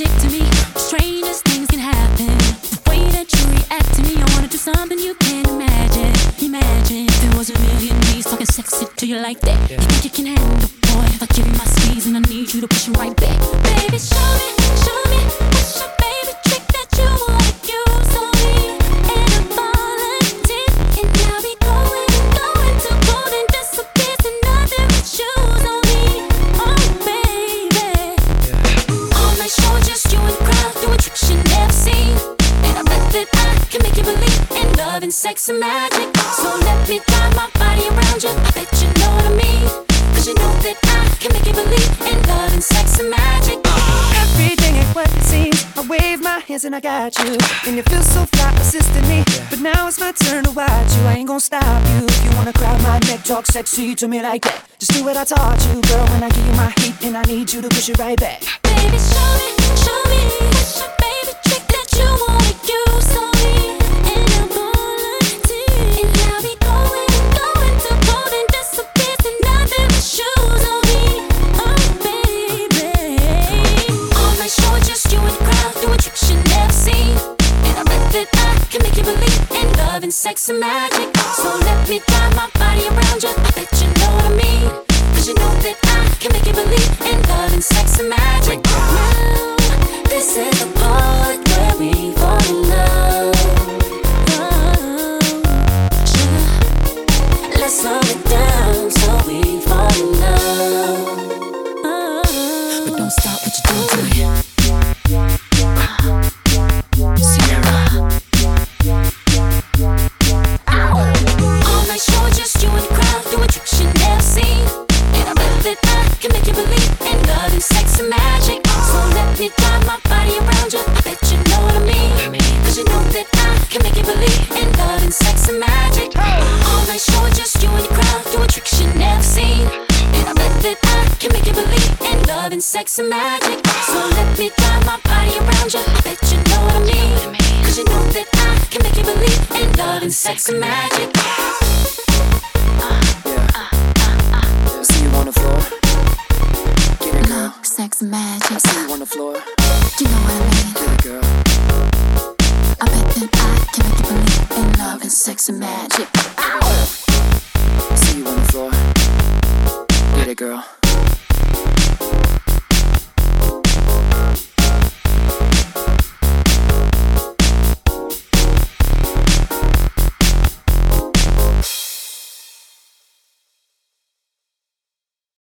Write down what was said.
magic to me. Strangest things can happen. The way that you react to me, I wanna do something you can't imagine. Imagine if there was a million ways talking sexy to you like that. You think you can handle, boy? If I give you my squeeze and I need you to push it right back, baby, and sex and magic. So let me tie my body around you. I bet you know what I mean. Cause you know that I can make you believe in love and sex and magic. Everything ain't what it seems. I wave my hands and I got you. And you feel so fly, assisting me. But now it's my turn to watch you. I ain't gonna stop you. If you wanna grab my neck, talk sexy to me like that. Just do what I taught you, girl. When I give you my heat, and I need you to push it right back. Baby, show me, show me love and sex and magic. So let me tie my body around you. I bet you know what I mean. Cause you know that I can make you believe in love and sex and magic. Now, this is the part where we fall in love. Oh, sugar, let's slow it down Can make you believe in love and sex and magic. So let me tie my body around you. I bet you know what I mean. Cause you know that I can make you believe in love and sex and magic. All night just you and doing tricks you never seen. That I can make you believe in love and sex and magic. So let me tie my body around you. I bet you know what I mean. Cause you know that I can make you believe in love and sex and magic. Girl. Magic. See you on the floor. You know what I mean? Get it, girl. I bet that I can make you believe in love and sex and magic. See you on the floor. Get it, girl.